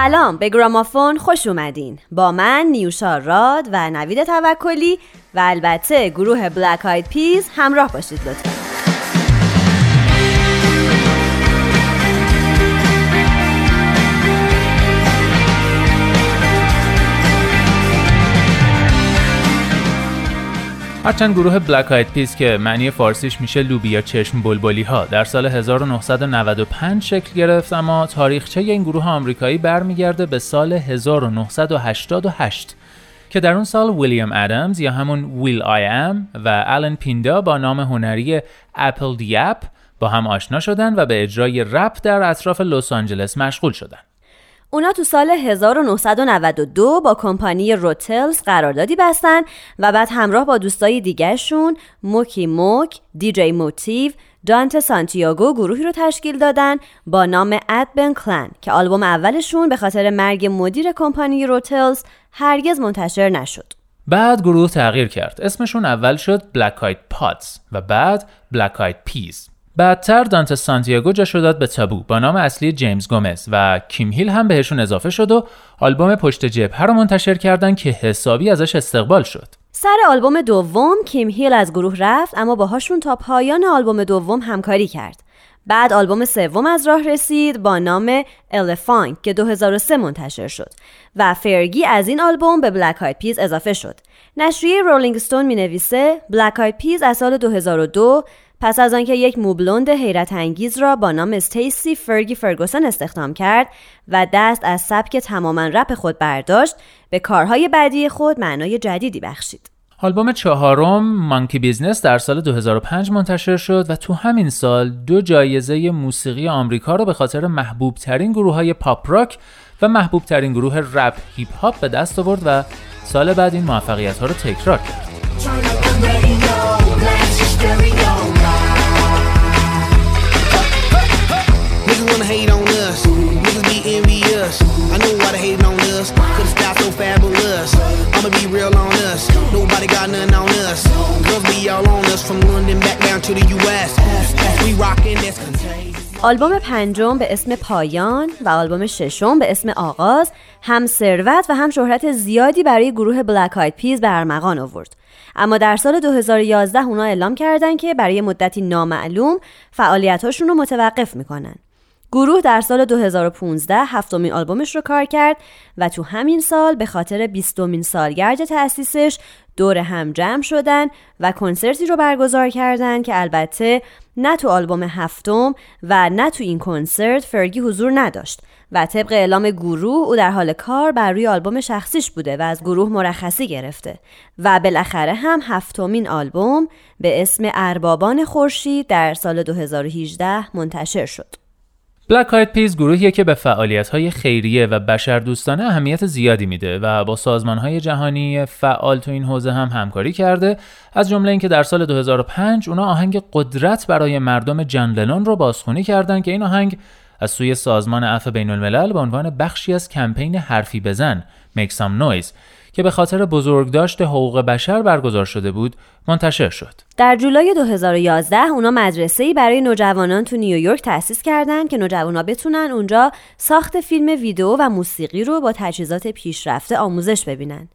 سلام به گرامافون خوش اومدین. با من نیوشا راد و نوید توکلی و البته گروه بلک آید پیز همراه باشید لطفا. هرچند گروه Black Eyed Peas که معنی فارسیش میشه لوبیا چشم بلبلی ها در سال 1995 شکل گرفت اما تاریخچه این گروه آمریکایی برمیگرده به سال 1988 که در اون سال ویلیام ادمز یا همون will.i.am و آلن پیندا با نام هنری apl.de.ap با هم آشنا شدن و به اجرای رپ در اطراف لس آنجلس مشغول شدند. اونا تو سال 1992 با کمپانی Ruthless قراردادی بستن و بعد همراه با دوستای دیگرشون موکی موک، دیجی موتیو، دانت سانتیاگو گروهی رو تشکیل دادن با نام ادبن کلن که آلبوم اولشون به خاطر مرگ مدیر کمپانی روتلز هرگز منتشر نشد. بعد گروه تغییر کرد. اسمشون اول شد بلک آید پاتس و بعد بلک آید پیز. بعدتر دانت سانتیاگو جا داد به تابو با نام اصلی جیمز گومز و کیم هیل هم بهشون اضافه شد و آلبوم پشت جبهه رو منتشر کردن که حسابی ازش استقبال شد. سر آلبوم دوم کیم هیل از گروه رفت اما باهاشون تا پایان آلبوم دوم همکاری کرد. بعد آلبوم سوم از راه رسید با نام Elephunk که 2003 منتشر شد و فرگی از این آلبوم به Black Eyed Peas اضافه شد. نشریه Rolling Stone می نویسه Black Eyed Peas از سال 2002 پس از آنکه یک مو بلوند حیرت انگیز را با نام استیسی فرگی فرگوسن استخدام کرد و دست از سبک تماما رپ خود برداشت به کارهای بعدی خود معنای جدیدی بخشید. آلبوم چهارم Monkey Business در سال 2005 منتشر شد و تو همین سال دو جایزه موسیقی آمریکا را به خاطر محبوب ترین گروه های پاپ راک و محبوب ترین گروه رپ هیپ هاپ به دست آورد و سال بعد این موفقیت ها را تکرار کرد. آلبوم پنجم به اسم پایان و آلبوم ششم به اسم آغاز هم ثروت و هم شهرت زیادی برای گروه بلک آید پیز به ارمغان آورد. اما در سال 2011 اونا اعلام کردن که برای مدتی نامعلوم فعالیتاشون رو متوقف می‌کنن. گروه در سال 2015 هفتمین آلبومش رو کار کرد و تو همین سال به خاطر بیستمین سالگرد تأسیسش دور هم جمع شدن و کنسرتی رو برگزار کردن که البته نه تو آلبوم هفتم و نه تو این کنسرت فرگی حضور نداشت و طبق اعلام گروه او در حال کار بر روی آلبوم شخصیش بوده و از گروه مرخصی گرفته و بالاخره هم هفتمین آلبوم به اسم اربابان خورشید در سال 2018 منتشر شد. بلک آید پیز گروهیه که به فعالیت‌های خیریه و بشردوستانه اهمیت زیادی میده و با سازمان‌های جهانی فعال تو این حوزه هم همکاری کرده. از جمله اینکه در سال 2005 اونا آهنگ قدرت برای مردم جن رو بازخونی کردند که این آهنگ از سوی سازمان عفو بین الملل به عنوان بخشی از کمپین حرفی بزن Make Some Noise که به خاطر بزرگداشت حقوق بشر برگزار شده بود منتشر شد. در جولای 2011 اونا مدرسه برای نوجوانان تو نیویورک تأسیس کردند که نوجوانا بتونن اونجا ساخت فیلم ویدیو و موسیقی رو با تجهیزات پیشرفته آموزش ببینن.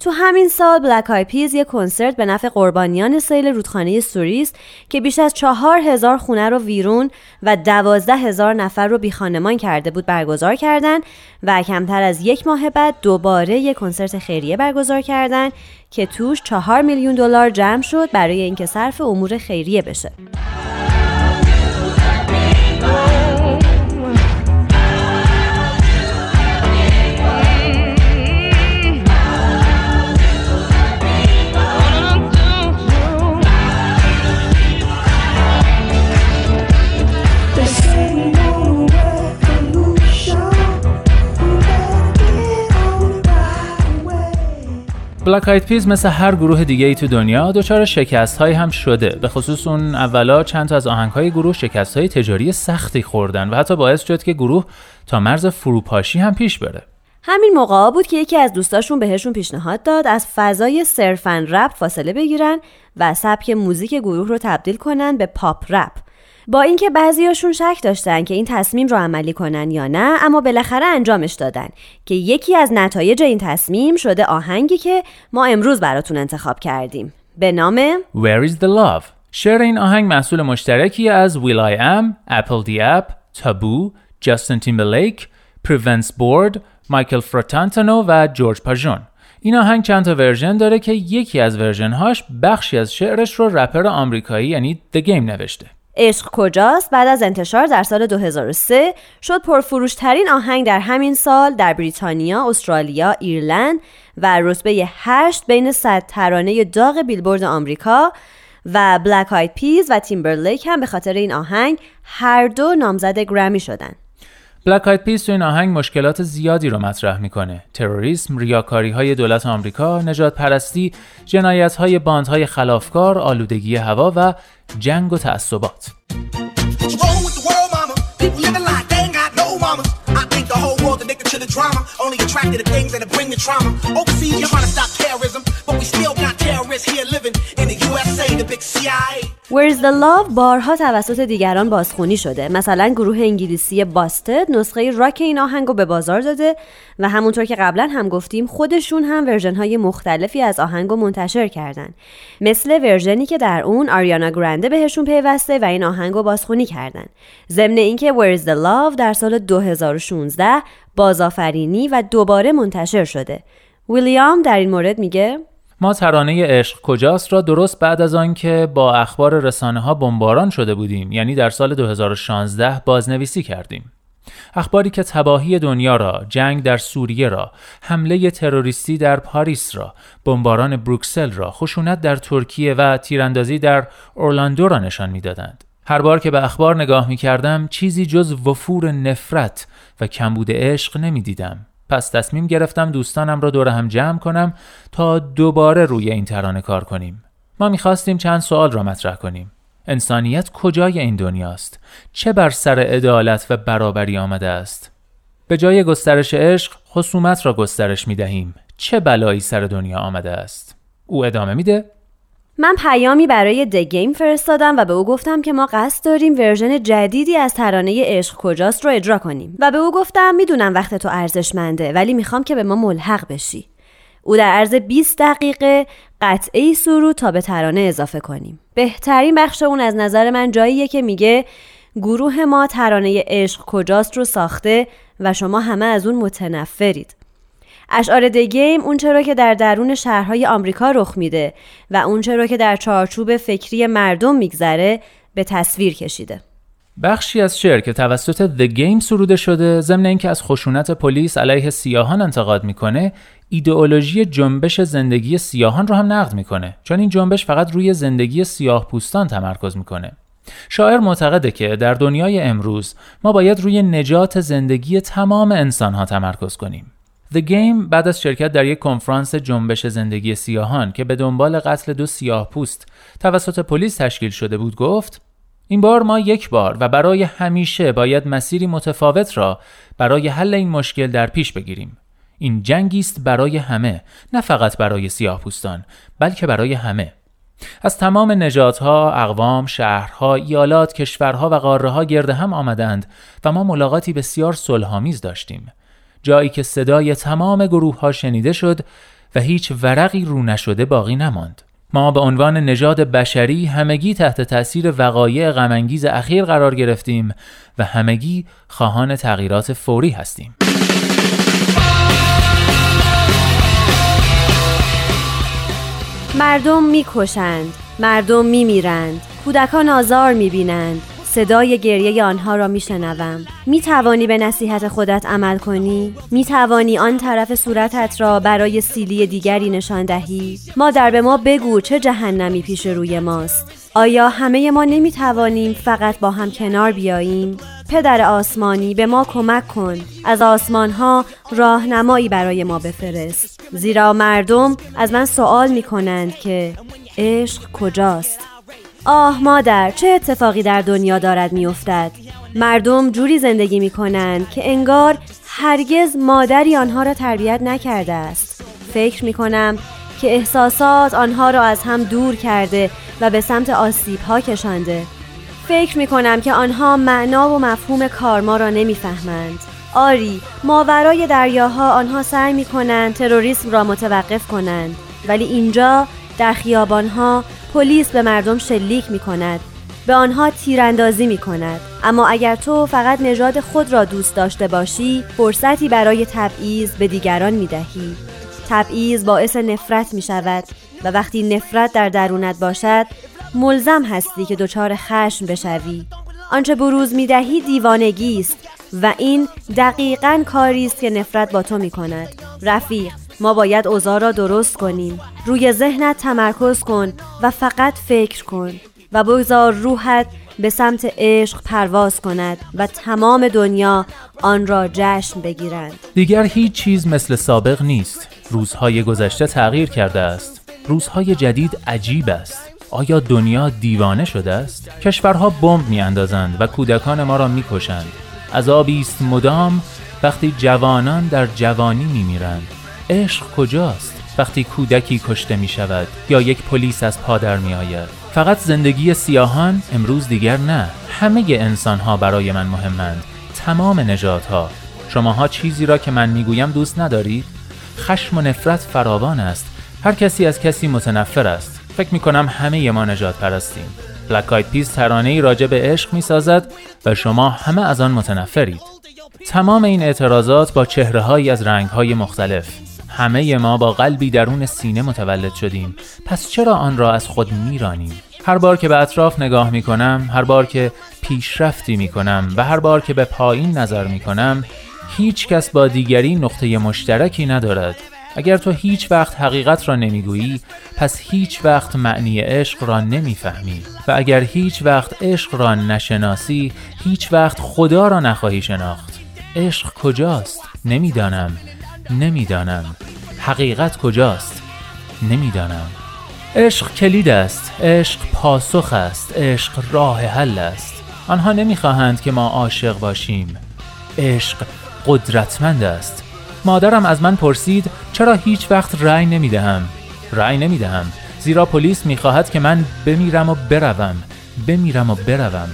تو همین سال بلک آی پیز یک کنسرت به نفع قربانیان سیل رودخانه سوریس که بیش از چهار هزار خونه رو ویرون و دوازده هزار نفر رو بیخانمان کرده بود برگزار کردند و کمتر از یک ماه بعد دوباره یک کنسرت خیریه برگزار کردند که توش چهار میلیون دلار جمع شد برای اینکه صرف امور خیریه بشه. بلک آید پیز مثل هر گروه دیگه ای تو دنیا دچار شکست های هم شده. به خصوص اون اولا چند تا از آهنگ های گروه شکست های تجاری سختی خوردن و حتی باعث شد که گروه تا مرز فروپاشی هم پیش بره. همین موقع بود که یکی از دوستاشون بهشون پیشنهاد داد از فضای صرفا رپ فاصله بگیرن و سبک موزیک گروه رو تبدیل کنن به پاپ رپ. با اینکه بعضیاشون شک داشتن که این تصمیم رو عملی کنن یا نه اما بالاخره انجامش دادن که یکی از نتایج این تصمیم شده آهنگی که ما امروز براتون انتخاب کردیم. به نام Where is the Love? شعر این آهنگ محصول مشترکی از Will I Am, Apple the App, Taboo, Justin Timberlake, Printz Board, مایکل فراتانتانو و جورج پاژون این آهنگ چند تا ورژن داره که یکی از ورژن هاش بخشی از شعرش رو رپر آمریکایی یعنی The Game نوشته. عشق کجاست بعد از انتشار در سال 2003 شد پرفروش ترین آهنگ در همین سال در بریتانیا، استرالیا، ایرلند و رتبه 8 بین 100 ترانه داغ بیلبورد آمریکا و Black Eyed Peas و تیمبرلیک هم به خاطر این آهنگ هر دو نامزد گرمی شدند. Black Eyed Peas تو این آهنگ مشکلات زیادی رو مطرح می‌کنه. تروریسم، ریاکاری های دولت آمریکا، نژاد پرستی، جنایت های باندهای خلافکار، آلودگی هوا و جنگ و تعصبات. Where's the Love? بارها توسط دیگران بازخونی شده. مثلا گروه انگلیسی باستد نسخه راک این آهنگ رو به بازار داده و همونطور که قبلا هم گفتیم خودشون هم ورژن های مختلفی از آهنگ رو منتشر کردن. مثل ورژنی که در اون آریانا گرانده بهشون پیوسته و این آهنگ رو بازخونی کردن. ضمن اینکه Where's the Love در سال 2016 بازآفرینی و دوباره منتشر شده. ویلیام در این مورد میگه ما ترانه عشق کجاست را درست بعد از آنکه با اخبار رسانه ها بمباران شده بودیم یعنی در سال 2016 بازنویسی کردیم اخباری که تباهی دنیا را، جنگ در سوریه را، حمله تروریستی در پاریس را، بمباران بروکسل را، خشونت در ترکیه و تیراندازی در اورلاندو را نشان می‌دادند. هر بار که به اخبار نگاه می کردم چیزی جز وفور نفرت و کمبود عشق نمی دیدم. پس تصمیم گرفتم دوستانم را دور هم جمع کنم تا دوباره روی این ترانه کار کنیم. ما می‌خواستیم چند سوال را مطرح کنیم. انسانیت کجای این دنیاست؟ چه بر سر عدالت و برابری آمده است؟ به جای گسترش عشق خصومت را گسترش می دهیم. چه بلایی سر دنیا آمده است؟ او ادامه میده من پیامی برای د گیم فرستادم و به او گفتم که ما قصد داریم ورژن جدیدی از ترانه عشق کجاست رو اجرا کنیم. و به او گفتم می‌دونم وقت تو ارزشمنده ولی می‌خوام که به ما ملحق بشی. او در عرض 20 دقیقه قطعه سرو تا به ترانه اضافه کنیم. بهترین بخش اون از نظر من جاییه که میگه گروه ما ترانه عشق کجاست رو ساخته و شما همه از اون متنفرید. اشعار دگیم اون چرا که در درون شهرهای آمریکا رخ میده و اون چرا که در چارچوب فکری مردم میگذره به تصویر کشیده. بخشی از شعر که توسط The Game سروده شده ضمن اینکه از خشونت پلیس علیه سیاهان انتقاد می‌کنه ایدئولوژی جنبش زندگی سیاهان رو هم نقد می‌کنه. چون این جنبش فقط روی زندگی سیاه پوستان تمرکز می‌کنه. شاعر معتقده که در دنیای امروز ما باید روی نجات زندگی تمام انسانها تمرکز کنیم. The Game بعد از شرکت در یک کنفرانس جنبش زندگی سیاهان که به دنبال قتل دو سیاه پوست توسط پلیس تشکیل شده بود گفت این بار ما یک بار و برای همیشه باید مسیری متفاوت را برای حل این مشکل در پیش بگیریم. این جنگی است برای همه نه فقط برای سیاه پوستان بلکه برای همه از تمام نژادها، اقوام، شهرها، ایالات، کشورها و قاره ها گرد هم آمدند و ما ملاقاتی بسیار صلحآمیز داشتیم. جایی که صدای تمام گروه ها شنیده شد و هیچ ورقی رو نشده باقی نماند. ما به عنوان نژاد بشری همگی تحت تاثیر وقایع غمانگیز اخیر قرار گرفتیم و همگی خواهان تغییرات فوری هستیم. مردم می‌کشند، مردم میمیرند، کودکان آزار می‌بینند، صدای گریه آنها را میشنوم. می توانی به نصیحت خودت عمل کنی؟ می توانی آن طرف صورتت را برای سیلی دیگری نشان دهی؟ مادر به ما بگو چه جهنمی پیش روی ماست. آیا همه ما نمی توانیم فقط با هم کنار بیاییم؟ پدر آسمانی به ما کمک کن. از آسمان ها راهنمایی برای ما بفرست. زیرا مردم از من سوال می کنند که عشق کجاست؟ آه مادر چه اتفاقی در دنیا دارد میافتد؟ مردم جوری زندگی می کنند که انگار هرگز مادری آنها را تربیت نکرده است. فکر می کنم که احساسات آنها را از هم دور کرده و به سمت آسیب ها کشانده. فکر می کنم که آنها معنا و مفهوم کارما را نمی‌فهمند. آری ماورای دریاها آنها سعی می کنند تروریسم را متوقف کنند. ولی اینجا در خیابانها پلیس به مردم شلیک می کند به آنها تیراندازی می کند اما اگر تو فقط نژاد خود را دوست داشته باشی فرصتی برای تبعیض به دیگران می دهی تبعیض باعث نفرت می شود و وقتی نفرت در درونت باشد ملزم هستی که دچار خشم بشوی. آنچه بروز می دهی دیوانگی است و این دقیقا کاری است که نفرت با تو می کند رفیق ما باید اوضاع را درست کنیم. روی ذهنت تمرکز کن و فقط فکر کن و بگذار روحت به سمت عشق پرواز کند و تمام دنیا آن را جشن بگیرند. دیگر هیچ چیز مثل سابق نیست. روزهای گذشته تغییر کرده است. روزهای جدید عجیب است. آیا دنیا دیوانه شده است؟ کشورها بمب میاندازند و کودکان ما را می‌کشند. عذابی است مدام وقتی جوانان در جوانی میمیرند. عشق کجاست؟ وقتی کودکی کشته می شود یا یک پلیس از پادر می آید. فقط زندگی سیاهان امروز دیگر نه. همه انسان ها برای من مهمند. تمام نجات ها شماها چیزی را که من می‌گویم دوست ندارید؟ خشم و نفرت فراوان است. هر کسی از کسی متنفر است. فکر می کنم همه ما نجات پرستیم. بلک آید پیس ترانه ای راجع به عشق می سازد و شما همه از آن متنفرید. تمام این اعتراضات با چهره از رنگ های مختلف. همه ما با قلبی درون سینه متولد شدیم. پس چرا آن را از خود میرانیم؟ هر بار که به اطراف نگاه می کنم هر بار که پیشرفتی می کنم و هر بار که به پایین نظر می کنم هیچ کس با دیگری نقطه مشترکی ندارد. اگر تو هیچ وقت حقیقت را نمی‌گویی پس هیچ وقت معنی عشق را نمی‌فهمی. و اگر هیچ وقت عشق را نشناسی هیچ وقت خدا را نخواهی شناخت. عشق کجاست؟ نمی‌دانم. نمی‌دانم. حقیقت کجاست؟ نمی‌دانم. عشق کلید است. عشق پاسخ است. عشق راه حل است. آنها نمی‌خواهند که ما عاشق باشیم. عشق قدرتمند است. مادرم از من پرسید چرا هیچ وقت رأی نمی‌دهم؟ رأی نمی‌دهم. زیرا پلیس می‌خواهد که من بمیرم و بروم. بمیرم و بروم.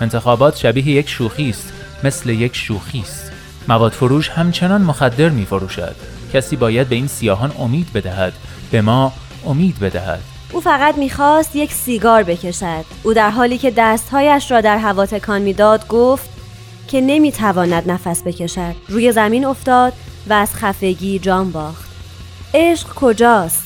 انتخابات شبیه یک شوخی است. مثل یک شوخی است. مواد فروش همچنان مخدر می فروشد. کسی باید به این سیاهان امید بدهد به ما امید بدهد او فقط می‌خواست یک سیگار بکشد او در حالی که دستهایش را در هوا تکان می‌داد گفت که نمی‌تواند نفس بکشد روی زمین افتاد و از خفگی جان باخت عشق کجاست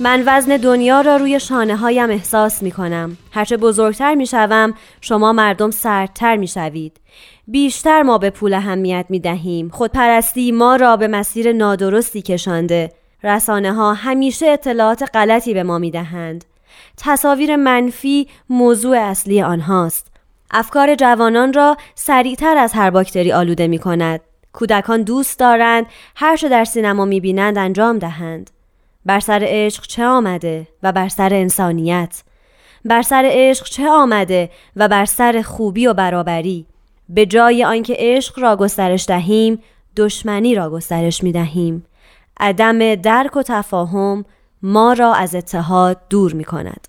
من وزن دنیا را روی شانه هایم احساس می کنم. هرچه بزرگتر می شوم شما مردم سردتر می شوید. بیشتر ما به پول اهمیت می دهیم. خودپرستی ما را به مسیر نادرستی کشانده. رسانه ها همیشه اطلاعات غلطی به ما می دهند. تصاویر منفی موضوع اصلی آنهاست. افکار جوانان را سریعتر از هر باکتری آلوده می کند. کودکان دوست دارند هر چه در سینما می بینند انجام دهند. بر سر عشق چه آمده و بر سر انسانیت بر سر عشق چه آمده و بر سر خوبی و برابری به جای آنکه عشق را گسترش دهیم دشمنی را گسترش می دهیم عدم درک و تفاهم ما را از اتحاد دور می کند.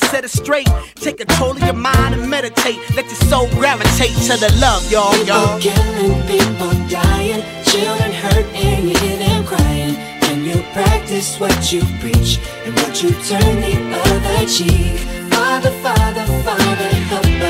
set it straight. Take control of your mind and meditate. Let your soul gravitate to the love, y'all, y'all. People killing, people dying, children hurt, and you hear them crying. Can you practice what you preach, and what you turn the other cheek. Father, Father, Father, help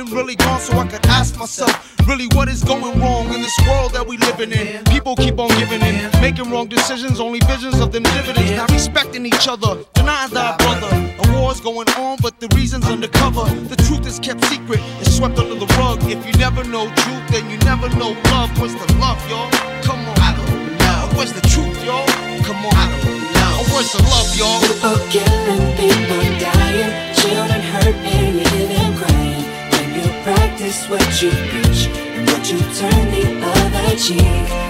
loving really gone? So I could ask myself, really, what is going wrong in this world that we living in? People keep on giving in, making wrong decisions, only visions of them dividends, not respecting each other, denying thy brother. A war's going on, but the reason's undercover. The truth is kept secret, it's swept under the rug. If you never know truth, then you never know love. Where's the love, y'all? Come on. I don't know. Where's the truth, y'all? Come on. I don't know. Where's the love, y'all? People killing, people dying, children hurt, and you practice what you preach, and what you turn the other cheek.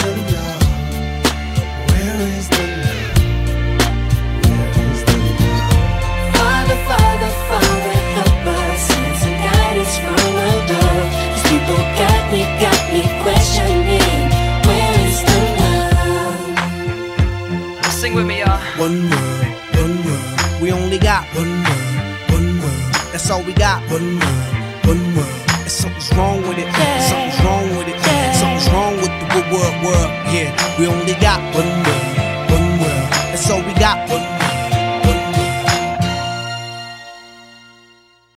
One world, one world. We only got one world, one world. That's all we got. One world, one world. And something's wrong with it. Something's wrong with it. Something's wrong with the world, world. Yeah, we only got one